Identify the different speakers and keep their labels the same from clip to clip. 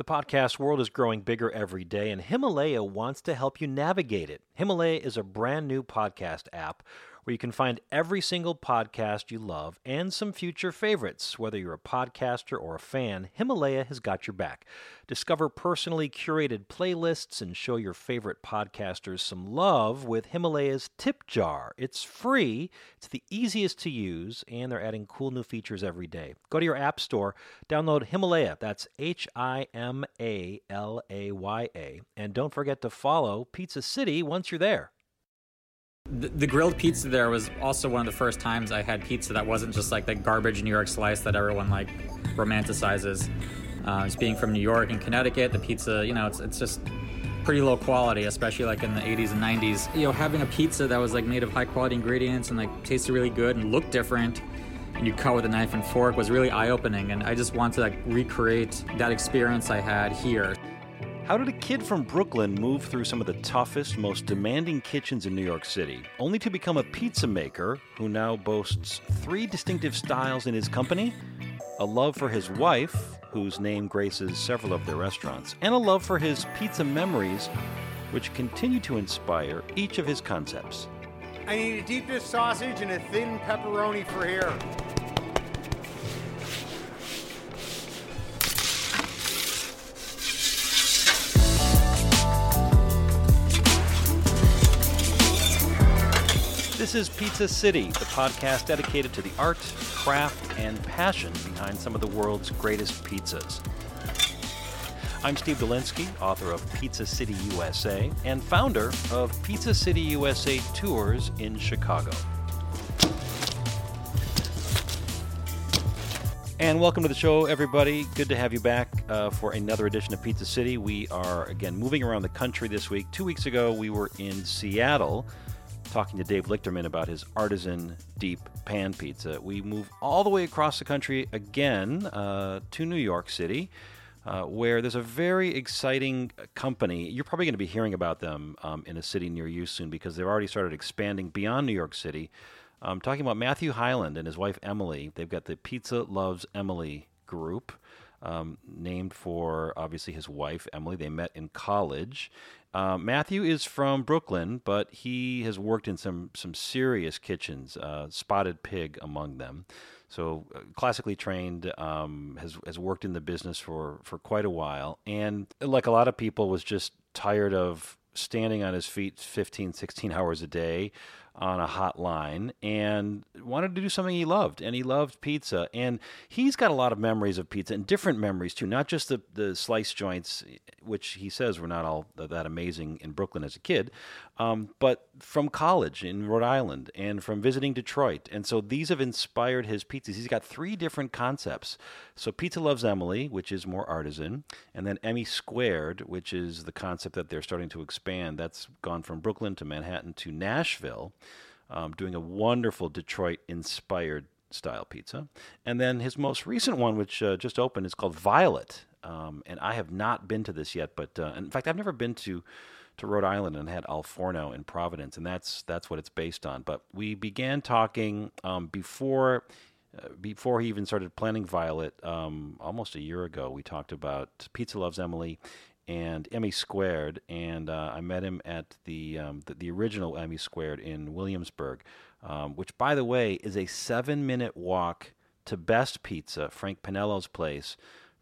Speaker 1: The podcast world is growing bigger every day, and Himalaya wants to help you navigate it. Himalaya is a brand new podcast app where you can find every single podcast you love and some future favorites. Whether you're a podcaster or a fan, Himalaya has got your back. Discover personally curated playlists and show your favorite podcasters some love with Himalaya's Tip Jar. It's free, it's the easiest to use, and they're adding cool new features every day. Go to your app store, download Himalaya, that's H I M A L A Y A, and don't forget to follow Pizza City once you're there.
Speaker 2: The, grilled pizza there was also one of the first times I had pizza that wasn't just like the garbage New York slice that everyone like romanticizes. Uh, just being from New York and Connecticut, the pizza, you know, it's it's just pretty low quality, especially like in the 80s and 90s. You know, having a pizza that was like made of high quality ingredients and like tasted really good and looked different, and you cut with a knife and fork was really eye opening. And I just want to like recreate that experience I had here.
Speaker 1: How did a kid from Brooklyn move through some of the toughest, most demanding kitchens in New York City, only to become a pizza maker who now boasts three distinctive styles in his company? A love for his wife, whose name graces several of their restaurants, and a love for his pizza memories, which continue to inspire each of his concepts.
Speaker 3: I need a deep dish sausage and a thin pepperoni for here.
Speaker 1: This is Pizza City, the podcast dedicated to the art, craft, and passion behind some of the world's greatest pizzas. I'm Steve Dolinsky, author of Pizza City USA and founder of Pizza City USA Tours in Chicago. And welcome to the show, everybody. Good to have you back uh, for another edition of Pizza City. We are, again, moving around the country this week. Two weeks ago, we were in Seattle talking to Dave Lichterman about his artisan deep pan pizza. We move all the way across the country again uh, to New York City. Uh, where there's a very exciting company. You're probably going to be hearing about them um, in a city near you soon because they've already started expanding beyond New York City. I'm talking about Matthew Hyland and his wife Emily. They've got the Pizza Loves Emily group, um, named for obviously his wife Emily. They met in college, uh, Matthew is from Brooklyn, but he has worked in some some serious kitchens, uh, Spotted Pig among them. So uh, classically trained, um, has has worked in the business for for quite a while, and like a lot of people, was just tired of standing on his feet 15, 16 hours a day on a hotline and wanted to do something he loved and he loved pizza. And he's got a lot of memories of pizza and different memories too not just the, the slice joints which he says were not all that amazing in brooklyn as a kid um, but from college in rhode island and from visiting detroit and so these have inspired his pizzas he's got three different concepts so pizza loves emily which is more artisan and then emmy squared which is the concept that they're starting to expand that's gone from brooklyn to manhattan to nashville um, doing a wonderful Detroit inspired style pizza. And then his most recent one, which uh, just opened, is called Violet. Um, and I have not been to this yet, but uh, in fact, I've never been to to Rhode Island and had Al Forno in Providence, and that's that's what it's based on. But we began talking um, before. Uh, before he even started planning Violet, um, almost a year ago, we talked about Pizza Loves Emily and Emmy Squared, and uh, I met him at the, um, the, the original Emmy Squared in Williamsburg, um, which, by the way, is a seven-minute walk to Best Pizza, Frank Pinello's place.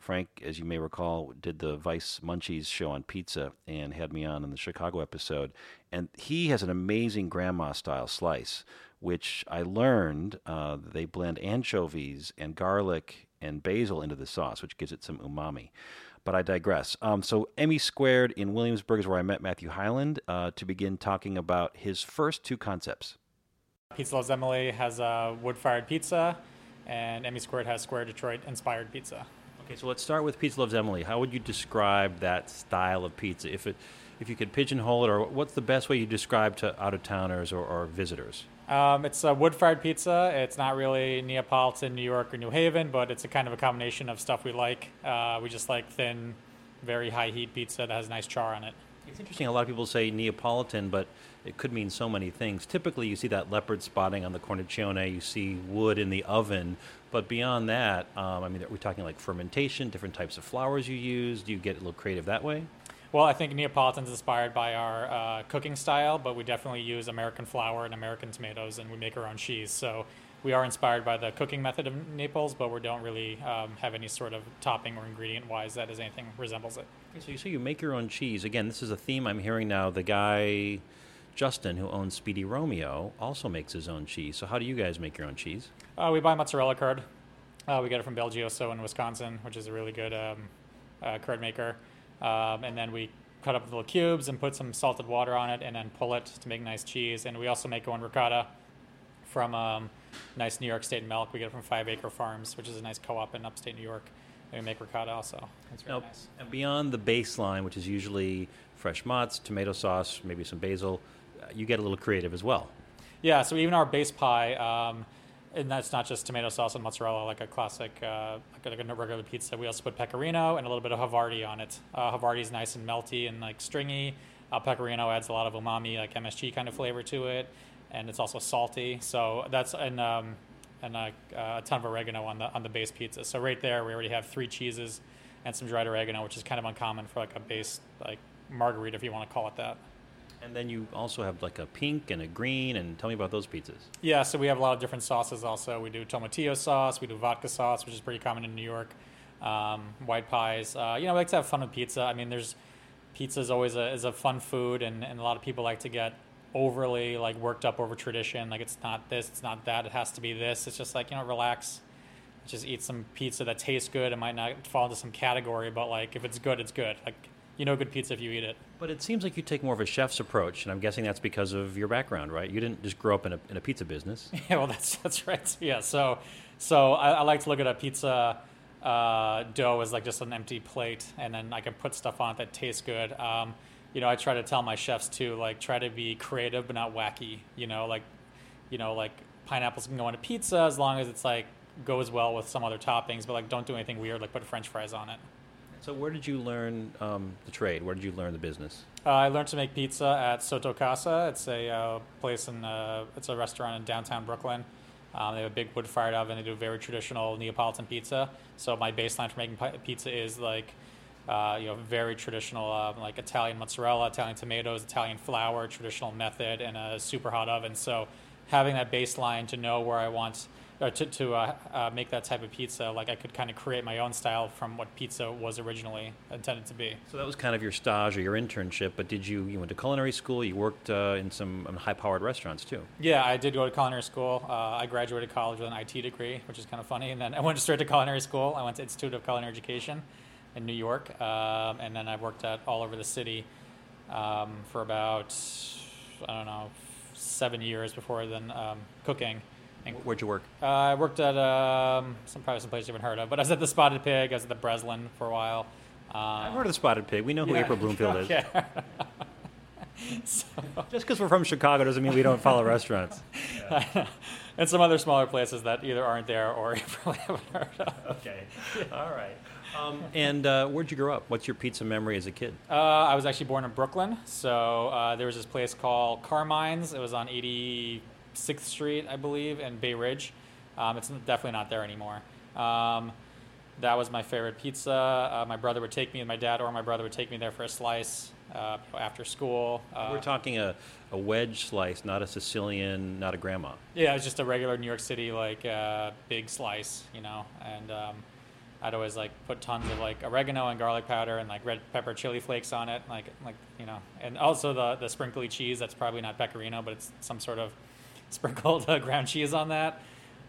Speaker 1: Frank, as you may recall, did the Vice Munchies show on pizza and had me on in the Chicago episode. And he has an amazing grandma style slice, which I learned uh, they blend anchovies and garlic and basil into the sauce, which gives it some umami but I digress. Um, so Emmy Squared in Williamsburg is where I met Matthew Hyland uh, to begin talking about his first two concepts.
Speaker 2: Pizza Loves Emily has a wood-fired pizza, and Emmy Squared has Square Detroit-inspired pizza.
Speaker 1: Okay, so let's start with Pizza Loves Emily. How would you describe that style of pizza? If it, if you could pigeonhole it, or what's the best way you describe to out-of-towners or, or visitors?
Speaker 2: Um, it's a wood-fired pizza. It's not really Neapolitan, New York, or New Haven, but it's a kind of a combination of stuff we like. Uh, we just like thin, very high heat pizza that has nice char on it.
Speaker 1: It's interesting. A lot of people say Neapolitan, but it could mean so many things. Typically, you see that leopard spotting on the cornicione. You see wood in the oven, but beyond that, um, I mean, we're talking like fermentation, different types of flours you use. Do you get a little creative that way?
Speaker 4: Well, I think Neapolitan's inspired by our uh, cooking style, but we definitely use American flour and American tomatoes, and we make our own cheese. So we are inspired by the cooking method of Naples, but we don't really um, have any sort of topping or ingredient wise that is anything resembles it.
Speaker 1: So you say you make your own cheese. Again, this is a theme I'm hearing now. The guy, Justin, who owns Speedy Romeo, also makes his own cheese. So how do you guys make your own cheese?
Speaker 4: Uh, we buy mozzarella curd. Uh, we get it from BelGioioso in Wisconsin, which is a really good um, uh, curd maker. Um, and then we cut up little cubes and put some salted water on it and then pull it to make nice cheese. And we also make our own ricotta from um, nice New York State milk. We get it from Five Acre Farms, which is a nice co-op in upstate New York. And we make ricotta also. It's really
Speaker 1: Now,
Speaker 4: nice.
Speaker 1: and beyond the baseline, which is usually fresh mozz, tomato sauce, maybe some basil, you get a little creative as well.
Speaker 4: Yeah, so even our base pie, um, and that's not just tomato sauce and mozzarella, like a classic, uh, like, a, like a regular pizza. We also put pecorino and a little bit of Havarti on it. Uh, Havarti is nice and melty and like stringy. Uh, pecorino adds a lot of umami, like MSG kind of flavor to it, and it's also salty. So that's and um, and uh, a ton of oregano on the on the base pizza. So right there, we already have three cheeses and some dried oregano, which is kind of uncommon for like a base like margherita, if you want to call it that.
Speaker 1: And then you also have like a pink and a green, and tell me about those pizzas.
Speaker 4: Yeah, so we have a lot of different sauces also. We do tomatillo sauce, we do vodka sauce, which is pretty common in New York. Um, white pies. Uh, you know, we like to have fun with pizza. I mean, there's pizza is always a is a fun food, and, and a lot of people like to get overly like worked up over tradition. Like it's not this, it's not that. It has to be this. It's just like you know, relax. Just eat some pizza that tastes good. It might not fall into some category, but like if it's good, it's good. Like you know, good pizza if you eat it.
Speaker 1: But it seems like you take more of a chef's approach, and I'm guessing that's because of your background, right? You didn't just grow up in a, in a pizza business.
Speaker 4: Yeah, well, that's that's right. Yeah, so so I, I like to look at a pizza uh, dough as like just an empty plate, and then I can put stuff on it that tastes good. Um, you know, I try to tell my chefs too, like try to be creative but not wacky. You know, like you know, like pineapples can go on a pizza as long as it's like goes well with some other toppings, but like don't do anything weird, like put French fries on it.
Speaker 1: So where did you learn um, the trade? Where did you learn the business?
Speaker 4: Uh, I learned to make pizza at Sottocasa. It's a uh, place in uh, it's a restaurant in downtown Brooklyn. Um, they have a big wood fired oven. They do very traditional Neapolitan pizza. So my baseline for making pizza is like uh, you know very traditional um, like Italian mozzarella, Italian tomatoes, Italian flour, traditional method, and a super hot oven. So having that baseline to know where I want or to, to uh, uh, make that type of pizza, like I could kind of create my own style from what pizza was originally intended to be.
Speaker 1: So that was kind of your stage or your internship. But did you you went to culinary school? You worked uh, in some um, high-powered restaurants too.
Speaker 4: Yeah, I did go to culinary school. Uh, I graduated college with an IT degree, which is kind of funny. And then I went straight to culinary school. I went to Institute of Culinary Education in New York. Um, and then I worked at all over the city um, for about, I don't know, seven years before then um, cooking. And,
Speaker 1: Where'd you work?
Speaker 4: uh, I worked at um, some probably some place you haven't heard of, but I was at the Spotted Pig. I was at the Breslin for a while. Um,
Speaker 1: I've heard of the Spotted Pig. We know who
Speaker 4: yeah.
Speaker 1: April Bloomfield is.
Speaker 4: Yeah. so,
Speaker 1: Just because we're from Chicago doesn't mean we don't follow restaurants. Yeah.
Speaker 4: and some other smaller places that either aren't there or you probably haven't heard of.
Speaker 1: Okay. All right. Um, and uh, where'd you grow up? What's your pizza memory as a kid?
Speaker 4: Uh, I was actually born in Brooklyn, so uh, there was this place called Carmine's. It was on 86th Street, I believe, in Bay Ridge. Um, it's definitely not there anymore. Um, that was my favorite pizza. Uh, my brother would take me, and my dad or my brother would take me there for a slice uh, after school. Uh,
Speaker 1: We're talking a, a wedge slice, not a Sicilian, not a grandma.
Speaker 4: Yeah, it was just a regular New York City like uh, big slice, you know, and um, I'd always like put tons of like oregano and garlic powder and like red pepper chili flakes on it, like like you know, and also the the sprinkly cheese. That's probably not pecorino, but it's some sort of sprinkled uh, ground cheese on that.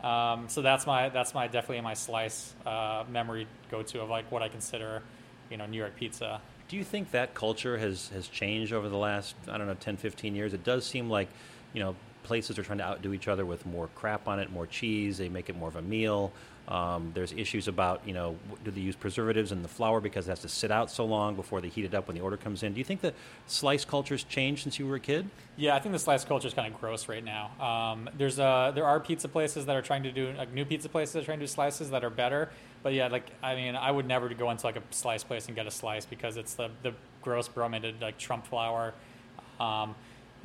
Speaker 4: Um, so that's my that's my definitely my slice uh, memory go to of like what I consider, you know, New York pizza.
Speaker 1: Do you think that culture has, has changed over the last, I don't know, 10, 15 years? It does seem like, you know, places are trying to outdo each other with more crap on it, more cheese. They make it more of a meal. Um, there's issues about, you know, do they use preservatives in the flour because it has to sit out so long before they heat it up when the order comes in? Do you think the slice culture's changed since you were a kid?
Speaker 4: Yeah, I think the slice culture is kind of gross right now. Um, there's uh, there are pizza places that are trying to do like new pizza places that are trying to do slices that are better. But yeah, like I mean, I would never go into like a slice place and get a slice because it's the the gross brominated like Trump flour. Um,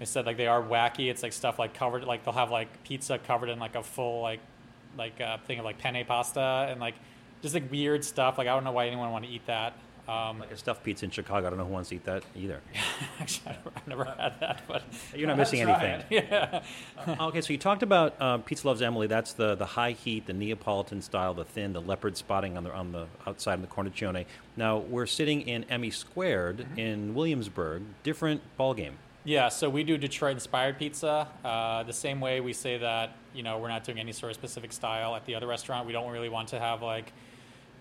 Speaker 4: said like they are wacky. It's like stuff like covered like they'll have like pizza covered in like a full like like uh, thing of like penne pasta and like just like weird stuff. Like I don't know why anyone would want to eat that. Um,
Speaker 1: Like a stuffed pizza in Chicago. I don't know who wants to eat that either.
Speaker 4: actually, I've never had that, but
Speaker 1: You're not missing anything.
Speaker 4: Yeah.
Speaker 1: okay, so you talked about uh, Pizza Loves Emily. That's the, the high heat, the Neapolitan style, the thin, the leopard spotting on the on the outside of the cornicione. Now we're sitting in Emmy Squared in Williamsburg. Different ball game.
Speaker 4: Yeah, so we do Detroit inspired pizza. Uh, the same way we say that, you know, we're not doing any sort of specific style at the other restaurant. We don't really want to have like,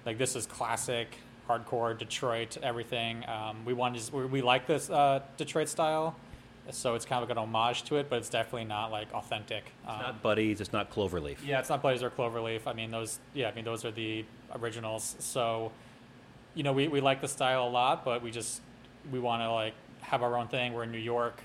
Speaker 4: like this is classic, hardcore Detroit everything. Um, we want to, we, like this uh, Detroit style, so it's kind of like an homage to it, but it's definitely not like authentic. Um,
Speaker 1: Not Buddy's. It's not Cloverleaf.
Speaker 4: yeah, it's not Buddy's or Cloverleaf. I mean, those. Yeah, I mean, those are the originals. So, you know, we, we like the style a lot, but we just we want to like have our own thing. We're in New York.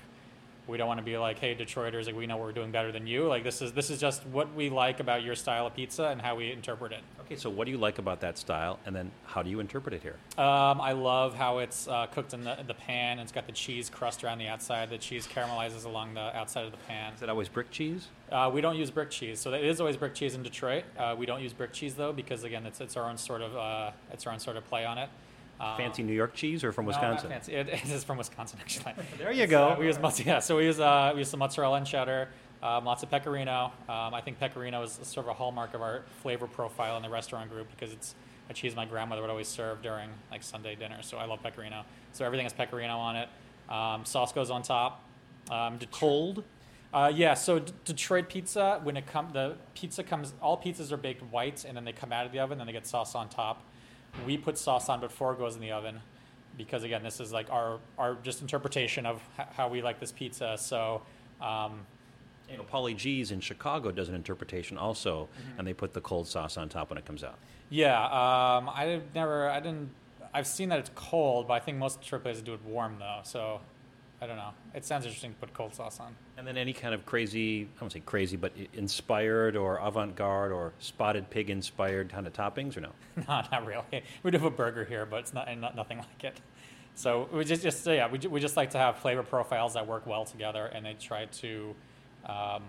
Speaker 4: We don't want to be like, hey, Detroiters, like we know we're doing better than you. Like this is this is just what we like about your style of pizza and how we interpret it.
Speaker 1: Okay, so what do you like about that style, and then how do you interpret it here?
Speaker 4: Um, I love how it's uh, cooked in the, the pan. It's got the cheese crust around the outside. The cheese caramelizes along the outside of the pan.
Speaker 1: Is it always brick cheese?
Speaker 4: Uh, we don't use brick cheese, so it is always brick cheese in Detroit. Uh, we don't use brick cheese though because again, it's it's our own sort of uh, it's our own sort of play on it. Um,
Speaker 1: Fancy New York cheese or from
Speaker 4: no,
Speaker 1: Wisconsin?
Speaker 4: It, it is from Wisconsin actually.
Speaker 1: There you go.
Speaker 4: Uh, we use mozz- yeah, so we use uh, we use some mozzarella and cheddar, um, lots of pecorino. Um, I think pecorino is sort of a hallmark of our flavor profile in the restaurant group because it's a cheese my grandmother would always serve during like Sunday dinner. So I love pecorino. So everything has pecorino on it. Um, sauce goes on top. Um,
Speaker 1: Cold.
Speaker 4: uh, yeah, so D- Detroit pizza, when it comes, the pizza comes, all pizzas are baked white and then they come out of the oven, and then they get sauce on top. We put sauce on before it goes in the oven because, again, this is like our, our just interpretation of h- how we like this pizza. So, um,
Speaker 1: You know, Paulie Gee's in Chicago does an interpretation also, and they put the cold sauce on top when it comes out.
Speaker 4: yeah, um, I've never, I didn't, I've seen that it's cold, but I think most places do it warm though. So, I don't know. It sounds interesting to put cold sauce on.
Speaker 1: And then any kind of crazy, I won't say crazy, but inspired or avant garde or spotted pig inspired kind of toppings or no?
Speaker 4: No, not really. We do have a burger here, but it's not, and not nothing like it. So we just, just yeah, we, we just like to have flavor profiles that work well together, and they try to um,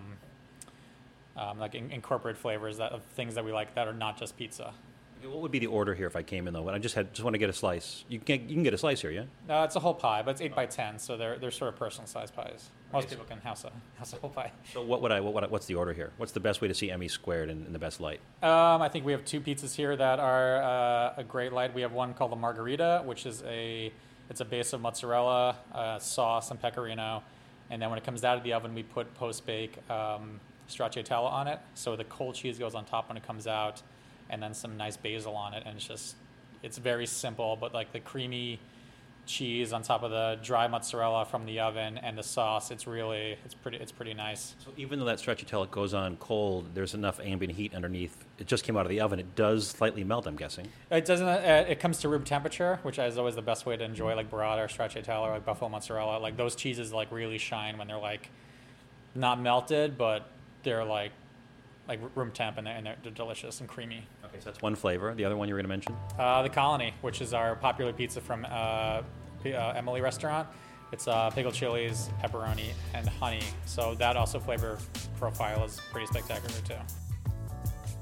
Speaker 4: um, like in, incorporate flavors that of things that we like that are not just pizza.
Speaker 1: Okay, What would be the order here if I came in though? But I just had just want to get a slice. You can you can get a slice here, yeah?
Speaker 4: Uh, it's a whole pie, but it's eight by ten, so they're they're sort of personal size pies. Most people can house a house a whole pie.
Speaker 1: So what would I what I, what's the order here? What's the best way to see Emmy squared in, in the best light?
Speaker 4: Um, I think we have two pizzas here that are uh, a great light. We have one called the Margherita, which is a it's a base of mozzarella, uh, sauce, and pecorino, and then when it comes out of the oven, we put post bake um, stracciatella on it. So the cold cheese goes on top when it comes out, and then some nice basil on it, and it's just it's very simple, but like the creamy cheese on top of the dry mozzarella from the oven and the sauce, it's really it's pretty it's pretty nice.
Speaker 1: So even though that stracciatella it goes on cold, there's enough ambient heat underneath. It just came out of the oven. It does slightly melt, I'm guessing.
Speaker 4: It doesn't. Uh, it comes to room temperature, which is always the best way to enjoy like burrata or stracciatella or like buffalo mozzarella. Like those cheeses like really shine when they're like not melted, but they're like like room temp and they're, and they're delicious and creamy.
Speaker 1: Okay, so that's one flavor. The other one you were going to mention?
Speaker 4: Uh, the Colony, which is our popular pizza from uh, P- uh, Emily Restaurant. It's uh, pickled chilies, pepperoni, and honey. So that also flavor profile is pretty spectacular too.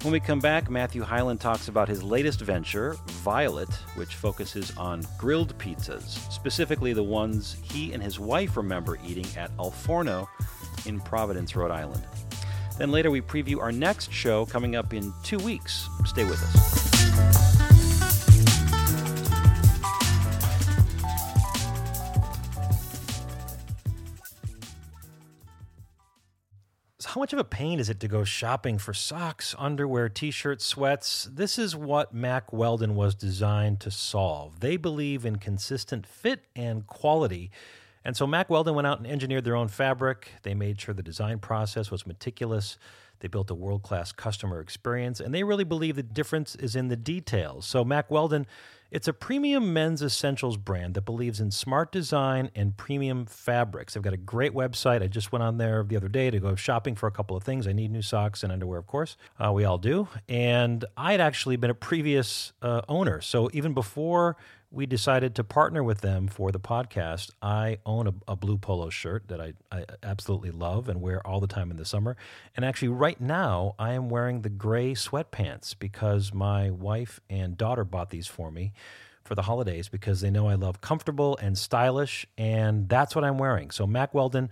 Speaker 1: When we come back, Matthew Hyland talks about his latest venture, Violet, which focuses on grilled pizzas, specifically the ones he and his wife remember eating at Al Forno in Providence, Rhode Island. Then later, we preview our next show coming up in two weeks. Stay with us.
Speaker 5: How much of a pain is it to go shopping for socks, underwear, t shirts, sweats? This is what Mack Weldon was designed to solve. They believe in consistent fit and quality. And so Mack Weldon went out and engineered their own fabric. They made sure the design process was meticulous.
Speaker 1: They built a world class customer experience, and they really believe the difference is in the details. So, Mack Weldon, it's a premium men's essentials brand that believes in smart design and premium fabrics. They've got a great website. I just went on there the other day to go shopping for a couple of things. I need new socks and underwear, of course. Uh, we all do. And I had actually been a previous uh, owner. So, even before we decided to partner with them for the podcast. I own a, a, blue polo shirt that I, I absolutely love and wear all the time in the summer. And actually, right now, I am wearing the gray sweatpants because my wife and daughter bought these for me for the holidays because they know I love comfortable and stylish. And that's what I'm wearing. So, Mack Weldon.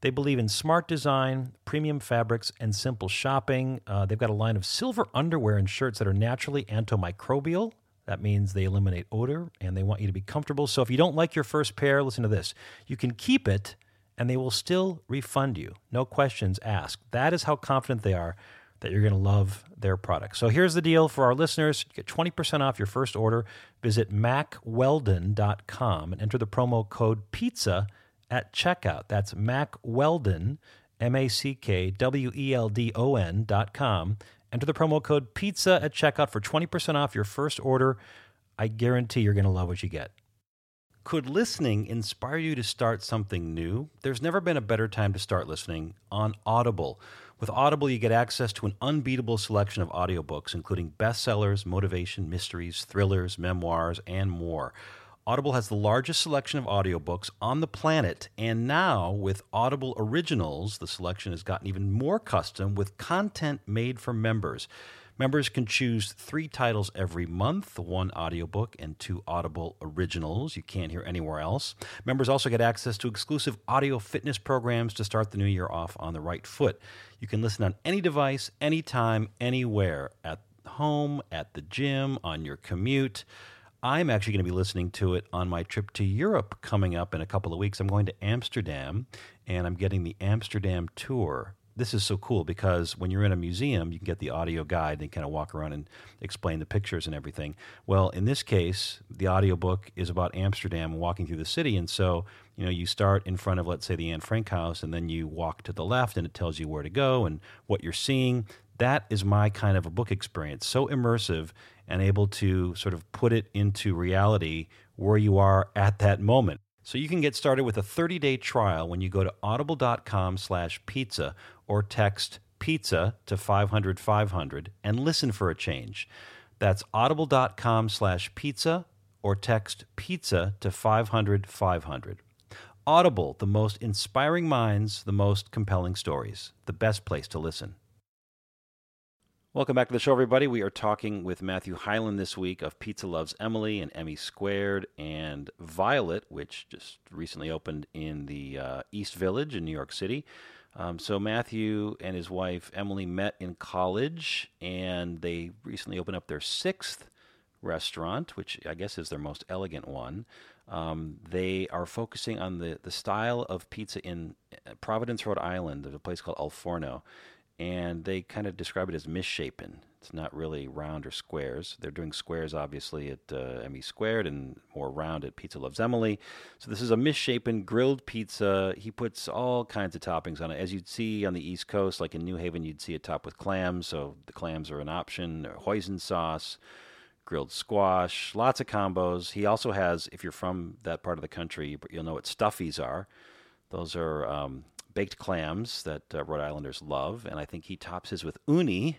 Speaker 1: They believe in smart design, premium fabrics, and simple shopping. Uh, they've got a line of silver underwear and shirts that are naturally antimicrobial that means they eliminate odor and they want you to be comfortable. So if you don't like your first pair, listen to this. You can keep it and they will still refund you. No questions asked. That is how confident they are that you're going to love their product. So here's the deal for our listeners. Get 20% off your first order. Visit mackweldon.com and enter the promo code PIZZA at checkout. That's mackweldon, M-A-C-K-W-E-L-D-O-N dot com Enter the promo code PIZZA at checkout for 20% off your first order. I guarantee you're going to love what you get. Could listening inspire you to start something new? There's never been a better time to start listening on Audible. With Audible, you get access to an unbeatable selection of audiobooks, including bestsellers, motivation, mysteries, thrillers, memoirs, and more. Audible has the largest selection of audiobooks on the planet, and now with Audible Originals, the selection has gotten even more custom with content made for members. Members can choose three titles every month one audiobook and two Audible originals you can't hear anywhere else. Members also get access to exclusive audio fitness programs to start the new year off on the right foot. You can listen on any device, anytime, anywhere, at home, at the gym, on your commute. I'm actually going to be listening to it on my trip to Europe coming up in a couple of weeks. I'm going to Amsterdam and I'm getting the Amsterdam tour. This is so cool because when you're in a museum, you can get the audio guide and kind of walk around and explain the pictures and everything. Well, in this case, the audiobook is about Amsterdam walking through the city. And so, you know, you start in front of, let's say, the Anne Frank house, and then you walk to the left and it tells you where to go and what you're seeing. That is my kind of a book experience. So immersive and able to sort of put it into reality where you are at that moment. So you can get started with a 30-day trial when you go to audible.com slash pizza or text pizza to 500 500 and listen for a change. That's audible.com slash pizza or text pizza to 500 500. Audible, the most inspiring minds, the most compelling stories, the best place to listen. Welcome back to the show, everybody. We are talking with Matthew Hyland this week of Pizza Loves Emily and Emmy Squared and Violet, which just recently opened in the uh, East Village in New York City. Um, so Matthew and his wife Emily met in college, and they recently opened up their sixth restaurant, which I guess is their most elegant one. Um, they are focusing on the, the style of pizza in uh, Providence, Rhode Island. There's a place called Al Forno, and they kind of describe it as misshapen. It's not really round or squares. They're doing squares, obviously, at uh, Emmy Squared and more round at Pizza Loves Emily. So this is a misshapen grilled pizza. He puts all kinds of toppings on it. As you'd see on the East Coast, like in New Haven, you'd see it topped with clams. So the clams are an option. Hoisin sauce, grilled squash, lots of combos. He also has, if you're from that part of the country, you'll know what stuffies are. Those are um, baked clams that uh, Rhode Islanders love, and I think he tops his with uni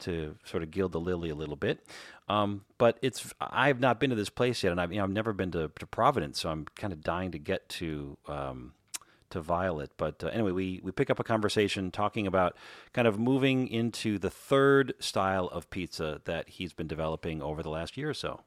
Speaker 1: to sort of gild the lily a little bit. Um, but it's I've not been to this place yet, and I've you know, I've never been to, to Providence, so I'm kind of dying to get to. Um, to Violet, but uh, anyway, we we pick up a conversation talking about kind of moving into the third style of pizza that he's been developing over the last year or so.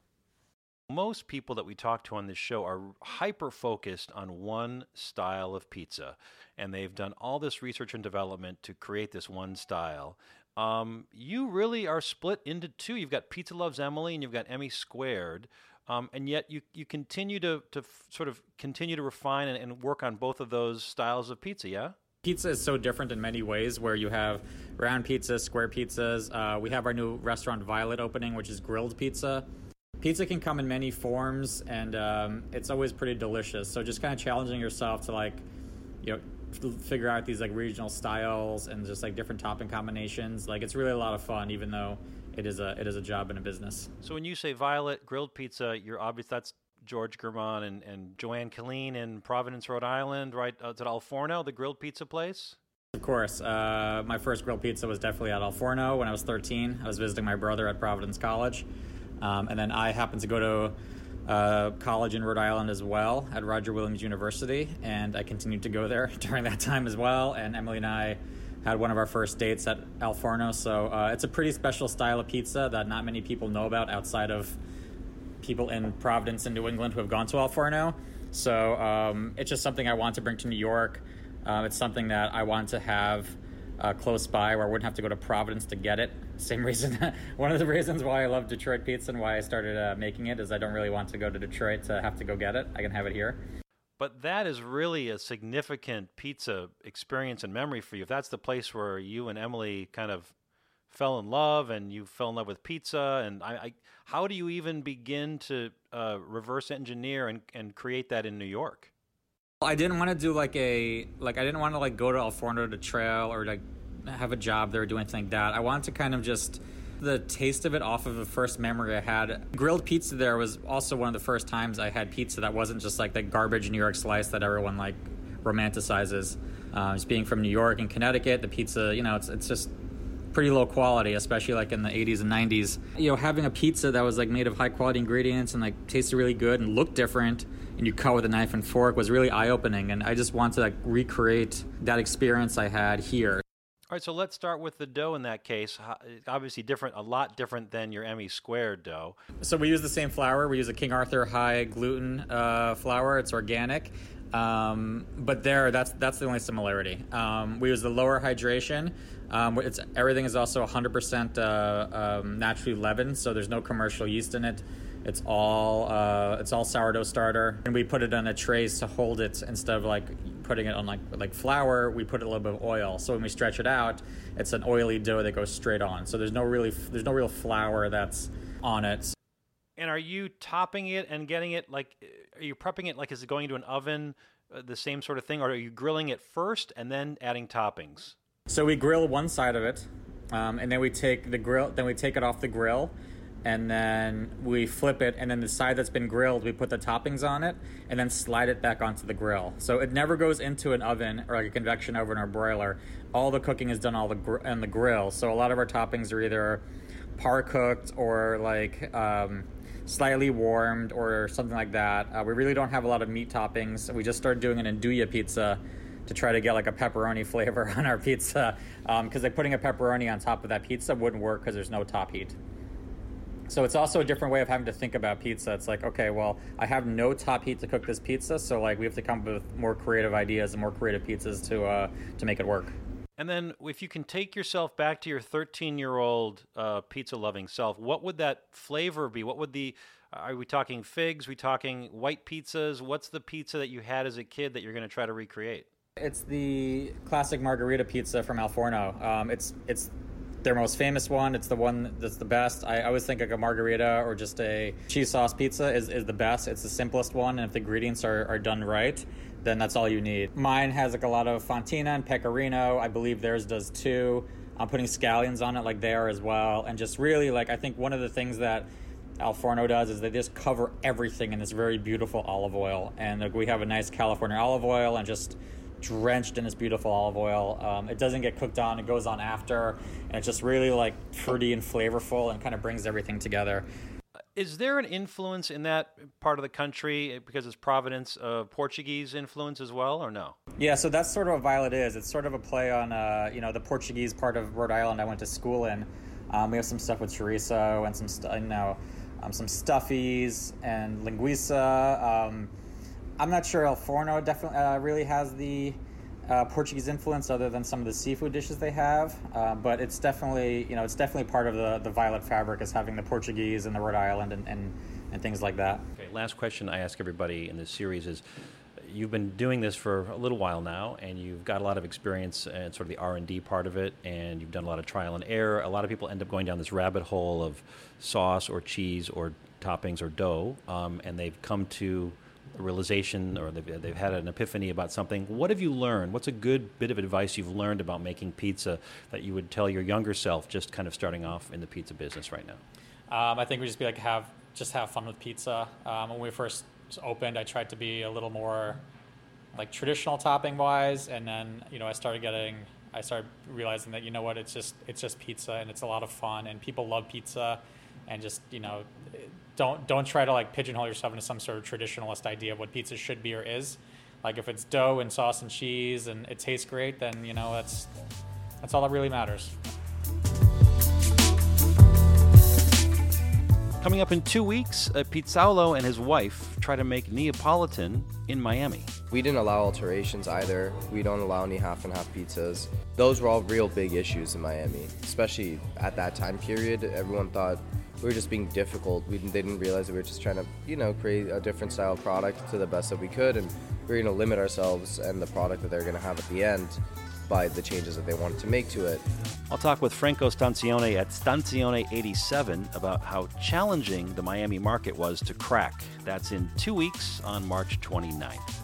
Speaker 1: Most people that we talk to on this show are hyper focused on one style of pizza and they've done all this research and development to create this one style. Um, you really are split into two. You've got Pizza Loves Emily and you've got Emmy Squared. Um, and yet you, you continue to, to f- sort of continue to refine and, and work on both of those styles of pizza, yeah?
Speaker 4: Pizza is so different in many ways, where you have round pizzas, square pizzas. Uh, we have our new restaurant Violet opening, which is grilled pizza. Pizza can come in many forms, and um, it's always pretty delicious. So just kind of challenging yourself to like, you know, figure out these like regional styles and just like different topping combinations. Like it's really a lot of fun, even though it is a it is a job and a business.
Speaker 1: So when you say Violet Grilled Pizza, you're obvious that's George Germon and, and Joanne Killeen in Providence, Rhode Island, right? Uh, at Al Forno, the grilled pizza place?
Speaker 4: Of course. Uh, my first grilled pizza was definitely at Al Forno when I was 13. I was visiting my brother at Providence College. Um, and then I happened to go to uh, college in Rhode Island as well at Roger Williams University. And I continued to go there during that time as well. And Emily and I had one of our first dates at Al Forno. So uh, it's a pretty special style of pizza that not many people know about outside of people in Providence and New England who have gone to Al Forno. So um, it's just something I want to bring to New York. Uh, it's something that I want to have uh, close by where I wouldn't have to go to Providence to get it. Same reason, one of the reasons why I love Detroit pizza and why I started uh, making it is I don't really want to go to Detroit to have to go get it. I can have it here.
Speaker 1: But that is really a significant pizza experience and memory for you. If that's the place where you and Emily kind of fell in love and you fell in love with pizza and I, I how do you even begin to uh, reverse engineer and, and create that in New York?
Speaker 4: I didn't want to do like a like I didn't want to like go to Al Forno to trail or like have a job there or do anything like that. I wanted to kind of just the taste of it off of the first memory I had. Grilled pizza there was also one of the first times I had pizza that wasn't just like the garbage New York slice that everyone like romanticizes. Uh, just being from New York and Connecticut, the pizza, you know, it's it's just pretty low quality, especially like in the 80s and 90s. You know, having a pizza that was like made of high quality ingredients and like tasted really good and looked different and you cut with a knife and fork was really eye opening. And I just want to like recreate that experience I had here.
Speaker 1: All right, so let's start with the dough in that case. Obviously, different, a lot different than your Emmy squared dough.
Speaker 4: So we use the same flour. We use a King Arthur high gluten uh, flour. It's organic, um, but there, that's that's the only similarity. Um, we use the lower hydration. Um, it's everything is also 100% uh, um, naturally leavened, so there's no commercial yeast in it. It's all uh, it's all sourdough starter, and we put it on a trays to hold it instead of like putting it on like like flour. We put a little bit of oil, so when we stretch it out, it's an oily dough that goes straight on. So there's no really there's no real flour that's on it.
Speaker 1: And are you topping it and getting it like? Are you prepping it like is it going into an oven? Uh, the same sort of thing, or are you grilling it first and then adding toppings?
Speaker 4: So we grill one side of it, um, and then we take the grill. Then we take it off the grill and then we flip it and then the side that's been grilled we put the toppings on it and then slide it back onto the grill. So it never goes into an oven or like a convection oven or broiler. All the cooking is done all the gr- on the grill. So a lot of our toppings are either par cooked or like um, slightly warmed or something like that. Uh, we really don't have a lot of meat toppings. We just started doing an andouille pizza to try to get like a pepperoni flavor on our pizza because um, like putting a pepperoni on top of that pizza wouldn't work because there's no top heat so it's also a different way of having to think about pizza. It's like, okay, well, I have no top heat to cook this pizza, so like we have to come up with more creative ideas and more creative pizzas to uh, to make it work.
Speaker 1: And then, if you can take yourself back to your 13 year old uh, pizza loving self, what would that flavor be? What would the are we talking figs? Are we talking white pizzas? What's the pizza that you had as a kid that you're going to try to recreate?
Speaker 4: It's the classic margherita pizza from Al Forno. Um, it's it's their most famous one. It's the one that's the best. I always think like a margherita or just a cheese sauce pizza is, is the best. It's the simplest one, and if the ingredients are, are done right, then that's all you need. Mine has like a lot of fontina and pecorino. I believe theirs does too. I'm putting scallions on it like they are as well, and just really like I think one of the things that Al Forno does is they just cover everything in this very beautiful olive oil, and like we have a nice California olive oil and just drenched in this beautiful olive oil. Um, it doesn't get cooked on; it goes on after, and it's just really like fruity and flavorful, and kind of brings everything together.
Speaker 1: Is there an influence in that part of the country because it's Providence, uh, Portuguese influence as well, or no?
Speaker 4: Yeah, so that's sort of what Violet is. It's sort of a play on, uh, you know, the Portuguese part of Rhode Island I went to school in. Um, we have some stuff with chorizo and some, st- you know, um, some stuffies and linguiça. Um, I'm not sure Al Forno definitely uh, really has the uh, Portuguese influence other than some of the seafood dishes they have, uh, but it's definitely you know it's definitely part of the the violet fabric is having the Portuguese and the Rhode Island and, and, and things like that.
Speaker 1: Okay, last question I ask everybody in this series is. You've been doing this for a little while now, and you've got a lot of experience in sort of the R and D part of it, and you've done a lot of trial and error. A lot of people end up going down this rabbit hole of sauce or cheese or toppings or dough, um, and they've come to realization or they've, they've had an epiphany about something. What have you learned? What's a good bit of advice you've learned about making pizza that you would tell your younger self just kind of starting off in the pizza business right now?
Speaker 4: Um, I think we just be like have just have fun with pizza. Um, when we first opened, I tried to be a little more like traditional topping wise, and then you know I started getting I started realizing that you know what it's just it's just pizza and it's a lot of fun and people love pizza, and just you know don't don't try to like pigeonhole yourself into some sort of traditionalist idea of what pizza should be or is. Like if it's dough and sauce and cheese and it tastes great, then you know that's that's all that really matters.
Speaker 1: Coming up in two weeks, uh, Pizzaiolo and his wife try to make Neapolitan in Miami.
Speaker 6: We didn't allow alterations either. We don't allow any half and half pizzas. Those were all real big issues in Miami, especially at that time period. Everyone thought we were just being difficult. We they didn't realize that we were just trying to, you know, create a different style product to the best that we could, and we are going to limit ourselves and the product that they're going to have at the end by the changes that they wanted to make to it.
Speaker 1: I'll talk with Franco Stanzione at Stanzione 87 about how challenging the Miami market was to crack. That's in two weeks on March 29th.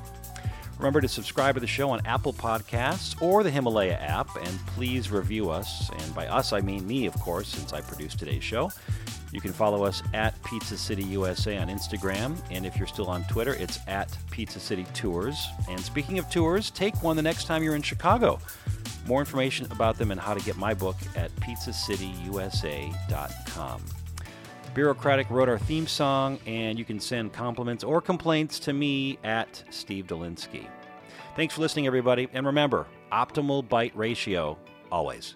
Speaker 1: Remember to subscribe to the show on Apple Podcasts or the Himalaya app, and please review us. And by us, I mean me, of course, since I produce today's show. You can follow us at Pizza City USA on Instagram, and if you're still on Twitter, it's at Pizza City Tours. And speaking of tours, take one the next time you're in Chicago. More information about them and how to get my book at pizzacityusa.com. Bureaucratic wrote our theme song, and you can send compliments or complaints to me at Steve Dolinsky. Thanks for listening, everybody, and remember optimal bite ratio always.